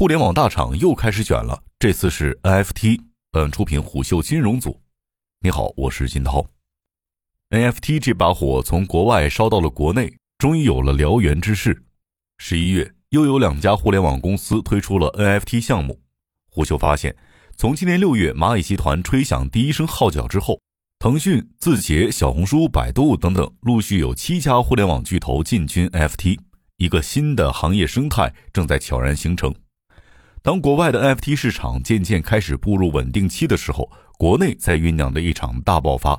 互联网大厂又开始卷了，这次是 NFT。本出品虎嗅金融组。你好，我是金涛。NFT 这把火从国外烧到了国内，终于有了燎原之势。十一月，又有两家互联网公司推出了 NFT 项目。虎嗅发现，从今年六月蚂蚁集团吹响第一声号角之后，腾讯、字节、小红书、百度等等，陆续有七家互联网巨头进军 NFT。一个新的行业生态正在悄然形成。当国外的 NFT 市场渐渐开始步入稳定期的时候，国内在酝酿着一场大爆发，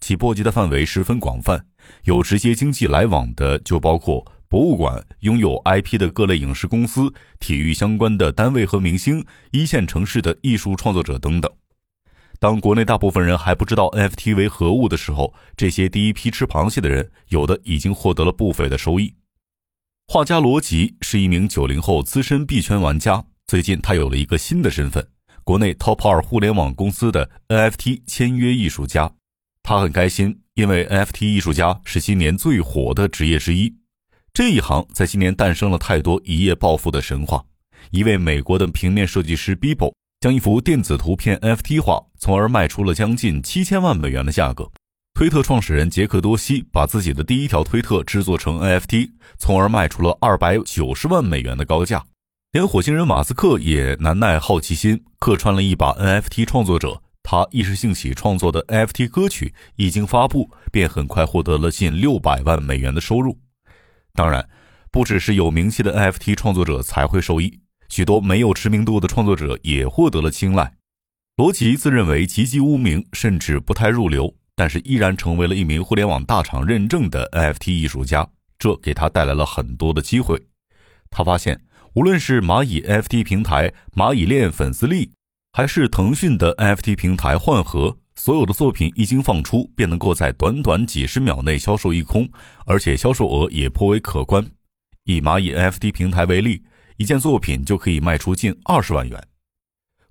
其波及的范围十分广泛。有直接经济来往的，就包括博物馆、拥有 IP 的各类影视公司、体育相关的单位和明星、一线城市的艺术创作者等等。当国内大部分人还不知道 NFT 为何物的时候，这些第一批吃螃蟹的人，有的已经获得了不菲的收益。画家罗辑是一名九零后资深币圈玩家，最近他有了一个新的身份——国内 Top 二互联网公司的 NFT 签约艺术家。他很开心，因为 NFT 艺术家是今年最火的职业之一。这一行在今年诞生了太多一夜暴富的神话。一位美国的平面设计师 Bibo 将一幅电子图片 NFT 化，从而卖出了将近七千万美元的价格。推特创始人杰克多西把自己的第一条推特制作成 NFT，从而卖出了二百九十万美元的高价。连火星人马斯克也难耐好奇心，客串了一把 NFT 创作者。他一时兴起创作的 NFT 歌曲一经发布，便很快获得了近六百万美元的收入。当然，不只是有名气的 NFT 创作者才会受益，许多没有知名度的创作者也获得了青睐。罗辑自认为籍籍无名，甚至不太入流。但是依然成为了一名互联网大厂认证的 NFT 艺术家，这给他带来了很多的机会。他发现，无论是蚂蚁 NFT 平台蚂蚁链粉丝力，还是腾讯的 NFT 平台幻盒，所有的作品一经放出，便能够在短短几十秒内销售一空，而且销售额也颇为可观。以蚂蚁 NFT 平台为例，一件作品就可以卖出近二十万元。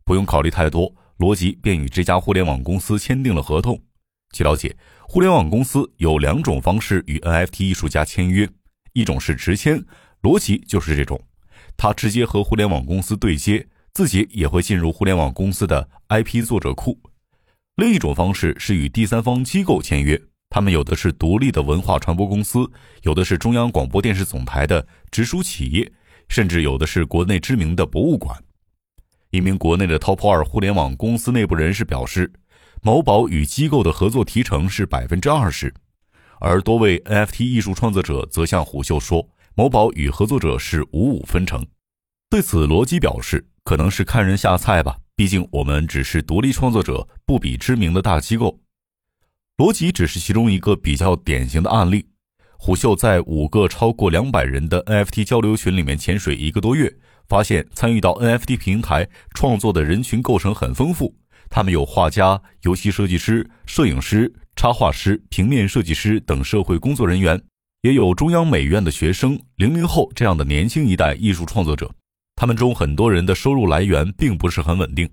不用考虑太多，罗辑便与这家互联网公司签订了合同。据了解，互联网公司有两种方式与 NFT 艺术家签约，一种是直签，罗辑就是这种，他直接和互联网公司对接，自己也会进入互联网公司的 IP 作者库；另一种方式是与第三方机构签约，他们有的是独立的文化传播公司，有的是中央广播电视总台的直属企业，甚至有的是国内知名的博物馆。一名国内的 Top 二互联网公司内部人士表示。某宝与机构的合作提成是百分之二十，而多位 NFT 艺术创作者则向虎嗅说，某宝与合作者是五五分成。对此，罗辑表示，可能是看人下菜吧，毕竟我们只是独立创作者，不比知名的大机构。罗辑只是其中一个比较典型的案例。虎嗅在五个超过两百人的 NFT 交流群里面潜水一个多月，发现参与到 NFT 平台创作的人群构成很丰富。他们有画家、游戏设计师、摄影师、插画师、平面设计师等社会工作人员，也有中央美院的学生、零零后这样的年轻一代艺术创作者。他们中很多人的收入来源并不是很稳定。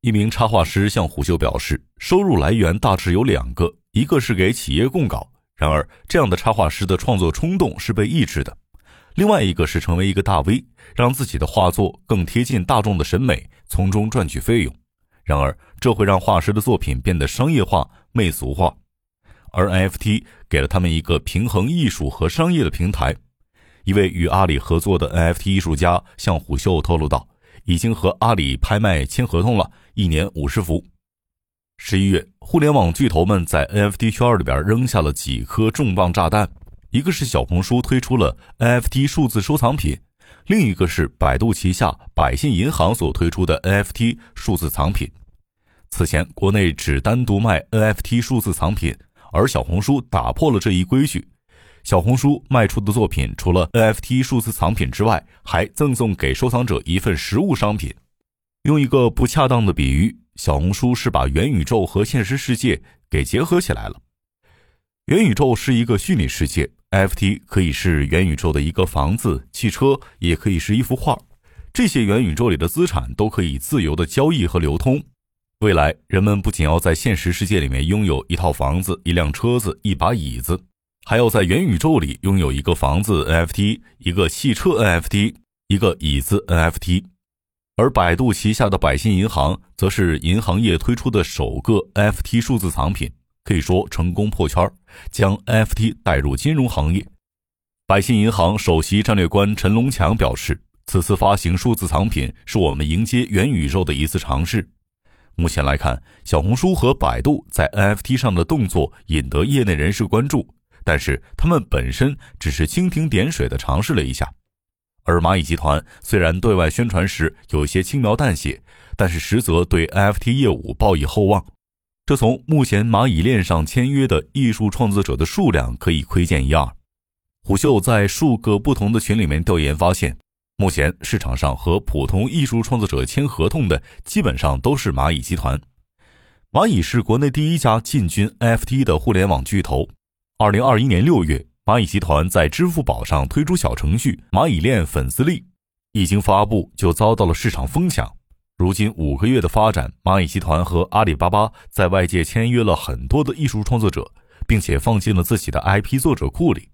一名插画师向虎嗅表示，收入来源大致有两个，一个是给企业供稿，然而这样的插画师的创作冲动是被抑制的；另外一个是成为一个大 V，让自己的画作更贴近大众的审美，从中赚取费用。然而，这会让画师的作品变得商业化、媚俗化，而 NFT 给了他们一个平衡艺术和商业的平台。一位与阿里合作的 NFT 艺术家向虎嗅透露道：“已经和阿里拍卖签合同了，一年五十幅。”十一月，互联网巨头们在 NFT 圈里边扔下了几颗重磅炸弹，一个是小红书推出了 NFT 数字收藏品。另一个是百度旗下百信银行所推出的 NFT 数字藏品。此前，国内只单独卖 NFT 数字藏品，而小红书打破了这一规矩。小红书卖出的作品，除了 NFT 数字藏品之外，还赠送给收藏者一份实物商品。用一个不恰当的比喻，小红书是把元宇宙和现实世界给结合起来了。元宇宙是一个虚拟世界。NFT 可以是元宇宙的一个房子、汽车，也可以是一幅画。这些元宇宙里的资产都可以自由的交易和流通。未来，人们不仅要在现实世界里面拥有一套房子、一辆车子、一把椅子，还要在元宇宙里拥有一个房子 NFT、一个汽车 NFT、一个椅子 NFT。而百度旗下的百信银行，则是银行业推出的首个 NFT 数字藏品，可以说成功破圈，将 NFT 带入金融行业。百信银行首席战略官陈龙强表示，此次发行数字藏品是我们迎接元宇宙的一次尝试。目前来看，小红书和百度在 NFT 上的动作引得业内人士关注，但是他们本身只是蜻蜓点水的尝试了一下。而蚂蚁集团虽然对外宣传时有些轻描淡写，但是实则对 NFT 业务抱以厚望。这从目前蚂蚁链上签约的艺术创作者的数量可以窥见一二。虎嗅在数个不同的群里面调研发现。目前市场上和普通艺术创作者签合同的，基本上都是蚂蚁集团。蚂蚁是国内第一家进军 NFT 的互联网巨头。二零二一年六月，蚂蚁集团在支付宝上推出小程序“蚂蚁链粉丝力”，一经发布就遭到了市场疯抢。如今五个月的发展，蚂蚁集团和阿里巴巴在外界签约了很多的艺术创作者，并且放进了自己的 IP 作者库里。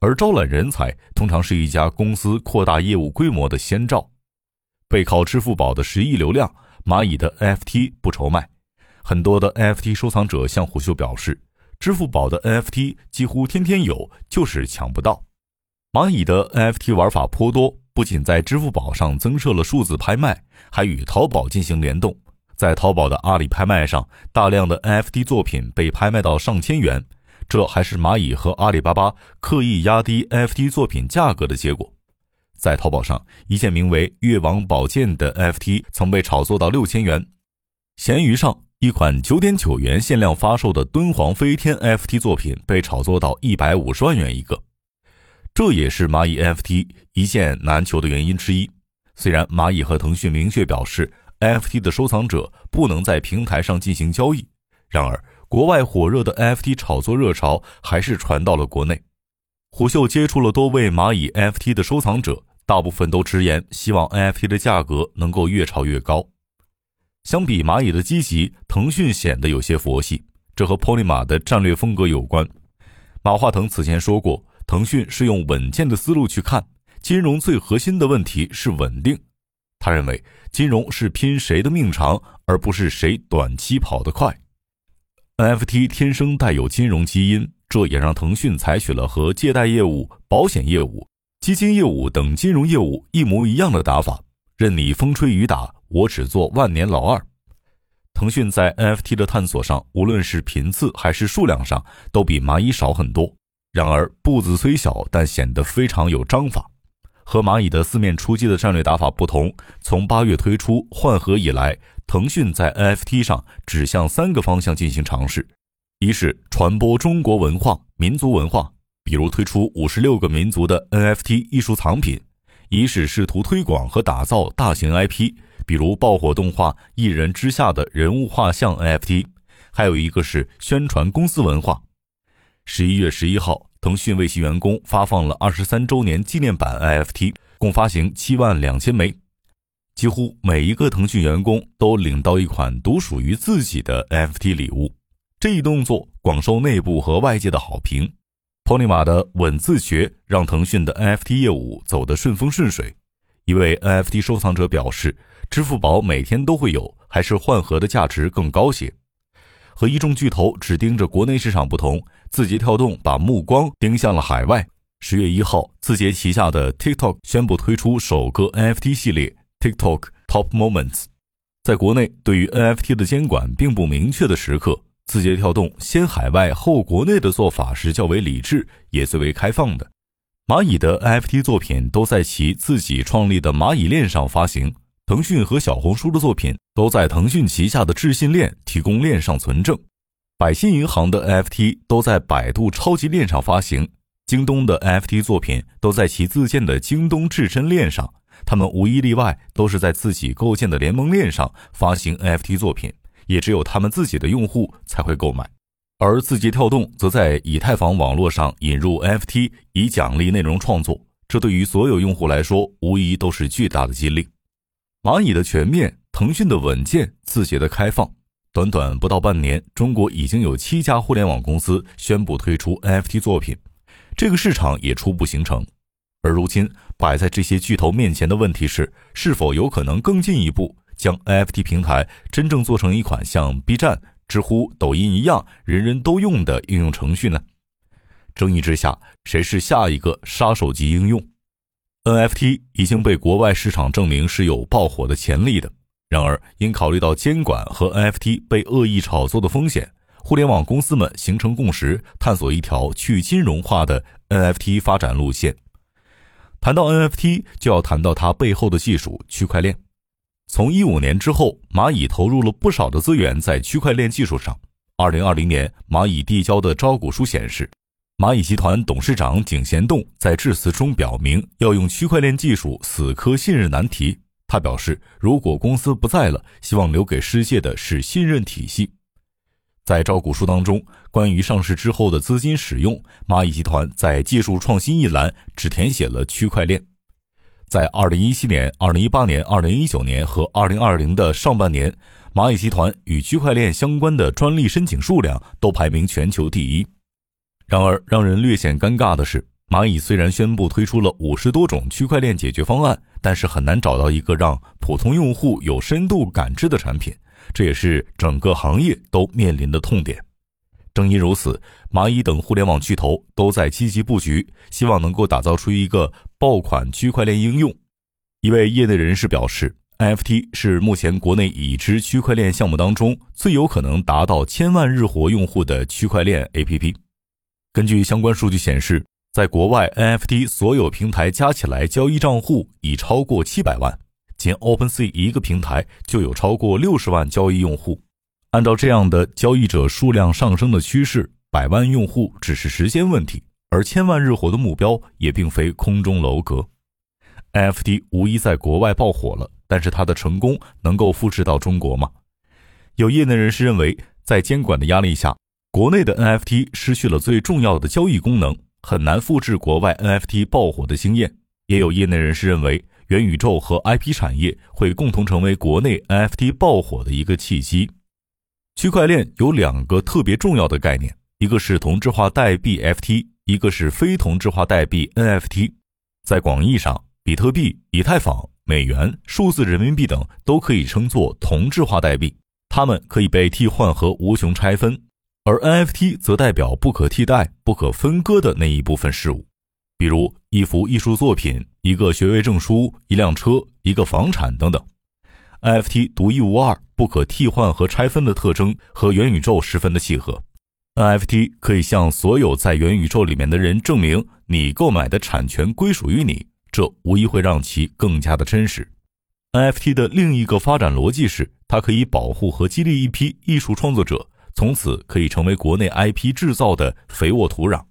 而招揽人才通常是一家公司扩大业务规模的先兆。背靠支付宝的十亿流量，蚂蚁的 NFT 不愁卖。很多的 NFT 收藏者向虎嗅表示，支付宝的 NFT 几乎天天有，就是抢不到。蚂蚁的 NFT 玩法颇多，不仅在支付宝上增设了数字拍卖，还与淘宝进行联动。在淘宝的阿里拍卖上，大量的 NFT 作品被拍卖到上千元。这还是蚂蚁和阿里巴巴刻意压低 NFT 作品价格的结果。在淘宝上，一件名为“越王宝剑”的 NFT 曾被炒作到六千元；闲鱼上，一款九点九元限量发售的敦煌飞天 NFT 作品被炒作到一百五十万元一个。这也是蚂蚁 NFT 一件难求的原因之一。虽然蚂蚁和腾讯明确表示，NFT 的收藏者不能在平台上进行交易，然而。国外火热的 NFT 炒作热潮还是传到了国内。虎嗅接触了多位蚂蚁 NFT 的收藏者，大部分都直言希望 NFT 的价格能够越炒越高。相比蚂蚁的积极，腾讯显得有些佛系，这和 Polyma 的战略风格有关。马化腾此前说过，腾讯是用稳健的思路去看金融，最核心的问题是稳定。他认为金融是拼谁的命长，而不是谁短期跑得快。NFT 天生带有金融基因，这也让腾讯采取了和借贷业务、保险业务、基金业务等金融业务一模一样的打法，任你风吹雨打，我只做万年老二。腾讯在 NFT 的探索上，无论是频次还是数量上，都比蚂蚁少很多。然而步子虽小，但显得非常有章法。和蚂蚁的四面出击的战略打法不同，从八月推出换核以来，腾讯在 NFT 上只向三个方向进行尝试：一是传播中国文化、民族文化，比如推出五十六个民族的 NFT 艺术藏品；一是试图推广和打造大型 IP，比如爆火动画《一人之下》的人物画像 NFT；还有一个是宣传公司文化。十一月十一号。腾讯为其员工发放了二十三周年纪念版 NFT，共发行七万两千枚，几乎每一个腾讯员工都领到一款独属于自己的 NFT 礼物。这一动作广受内部和外界的好评。Polyma 的稳自学让腾讯的 NFT 业务走得顺风顺水。一位 NFT 收藏者表示：“支付宝每天都会有，还是换核的价值更高些。”和一众巨头只盯着国内市场不同，字节跳动把目光盯向了海外。十月一号，字节旗下的 TikTok 宣布推出首个 NFT 系列 TikTok Top Moments。在国内，对于 NFT 的监管并不明确的时刻，字节跳动先海外后国内的做法是较为理智，也最为开放的。蚂蚁的 NFT 作品都在其自己创立的蚂蚁链上发行。腾讯和小红书的作品都在腾讯旗下的智信链提供链上存证，百信银行的 NFT 都在百度超级链上发行，京东的 NFT 作品都在其自建的京东智臻链上，他们无一例外都是在自己构建的联盟链上发行 NFT 作品，也只有他们自己的用户才会购买。而字节跳动则在以太坊网络上引入 NFT，以奖励内容创作，这对于所有用户来说，无疑都是巨大的激励。蚂蚁的全面，腾讯的稳健，字节的开放，短短不到半年，中国已经有七家互联网公司宣布推出 NFT 作品，这个市场也初步形成。而如今摆在这些巨头面前的问题是，是否有可能更进一步将 NFT 平台真正做成一款像 B 站、知乎、抖音一样人人都用的应用程序呢？争议之下，谁是下一个杀手级应用？NFT 已经被国外市场证明是有爆火的潜力的。然而，因考虑到监管和 NFT 被恶意炒作的风险，互联网公司们形成共识，探索一条去金融化的 NFT 发展路线。谈到 NFT，就要谈到它背后的技术——区块链。从一五年之后，蚂蚁投入了不少的资源在区块链技术上。二零二零年，蚂蚁递交的招股书显示，蚂蚁集团董事长井贤栋在致辞中表明，要用区块链技术死磕信任难题。他表示，如果公司不在了，希望留给世界的是信任体系。在招股书当中，关于上市之后的资金使用，蚂蚁集团在技术创新一栏只填写了区块链。在2017年、2018年、2019年和2020的上半年，蚂蚁集团与区块链相关的专利申请数量都排名全球第一。然而，让人略显尴尬的是。蚂蚁虽然宣布推出了五十多种区块链解决方案，但是很难找到一个让普通用户有深度感知的产品，这也是整个行业都面临的痛点。正因如此，蚂蚁等互联网巨头都在积极布局，希望能够打造出一个爆款区块链应用。一位业内人士表示，NFT 是目前国内已知区块链项目当中最有可能达到千万日活用户的区块链 APP。根据相关数据显示。在国外，NFT 所有平台加起来交易账户已超过七百万，仅 OpenSea 一个平台就有超过六十万交易用户。按照这样的交易者数量上升的趋势，百万用户只是时间问题，而千万日活的目标也并非空中楼阁。NFT 无疑在国外爆火了，但是它的成功能够复制到中国吗？有业内人士认为，在监管的压力下，国内的 NFT 失去了最重要的交易功能。很难复制国外 NFT 爆火的经验。也有业内人士认为，元宇宙和 IP 产业会共同成为国内 NFT 爆火的一个契机。区块链有两个特别重要的概念，一个是同质化代币 FT，一个是非同质化代币 NFT。在广义上，比特币、以太坊、美元、数字人民币等都可以称作同质化代币，它们可以被替换和无穷拆分。而 NFT 则代表不可替代、不可分割的那一部分事物，比如一幅艺术作品、一个学位证书、一辆车、一个房产等等。NFT 独一无二、不可替换和拆分的特征和元宇宙十分的契合。NFT 可以向所有在元宇宙里面的人证明你购买的产权归属于你，这无疑会让其更加的真实。NFT 的另一个发展逻辑是，它可以保护和激励一批艺术创作者。从此可以成为国内 IP 制造的肥沃土壤。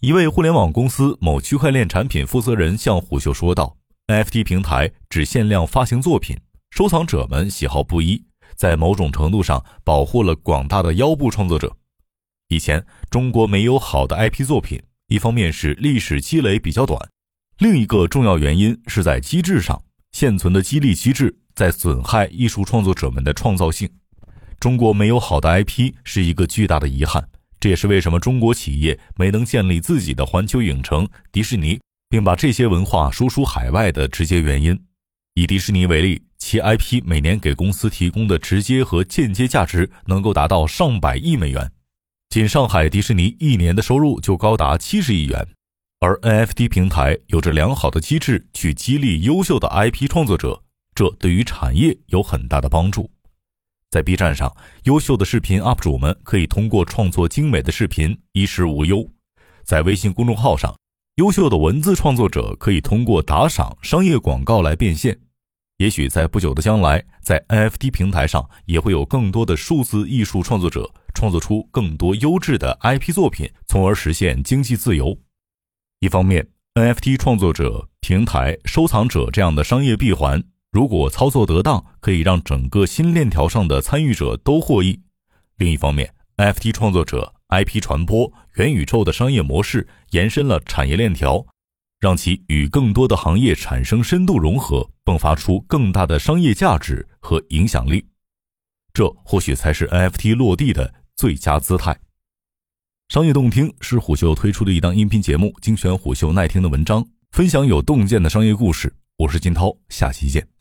一位互联网公司某区块链产品负责人向虎嗅说道：“NFT 平台只限量发行作品，收藏者们喜好不一，在某种程度上保护了广大的腰部创作者。以前中国没有好的 IP 作品，一方面是历史积累比较短，另一个重要原因是在机制上，现存的激励机制在损害艺术创作者们的创造性。”中国没有好的 IP 是一个巨大的遗憾，这也是为什么中国企业没能建立自己的环球影城、迪士尼，并把这些文化输出海外的直接原因。以迪士尼为例，其 IP 每年给公司提供的直接和间接价值能够达到上百亿美元，仅上海迪士尼一年的收入就高达七十亿元。而 NFT 平台有着良好的机制去激励优秀的 IP 创作者，这对于产业有很大的帮助。在 B 站上，优秀的视频 UP 主们可以通过创作精美的视频衣食无忧；在微信公众号上，优秀的文字创作者可以通过打赏、商业广告来变现。也许在不久的将来，在 NFT 平台上也会有更多的数字艺术创作者创作出更多优质的 IP 作品，从而实现经济自由。一方面，NFT 创作者、平台、收藏者这样的商业闭环。如果操作得当，可以让整个新链条上的参与者都获益。另一方面，NFT 创作者、IP 传播、元宇宙的商业模式延伸了产业链条，让其与更多的行业产生深度融合，迸发出更大的商业价值和影响力。这或许才是 NFT 落地的最佳姿态。商业洞听是虎嗅推出的一档音频节目，精选虎嗅耐听的文章。分享有洞见的商业故事。我是金涛，下期见。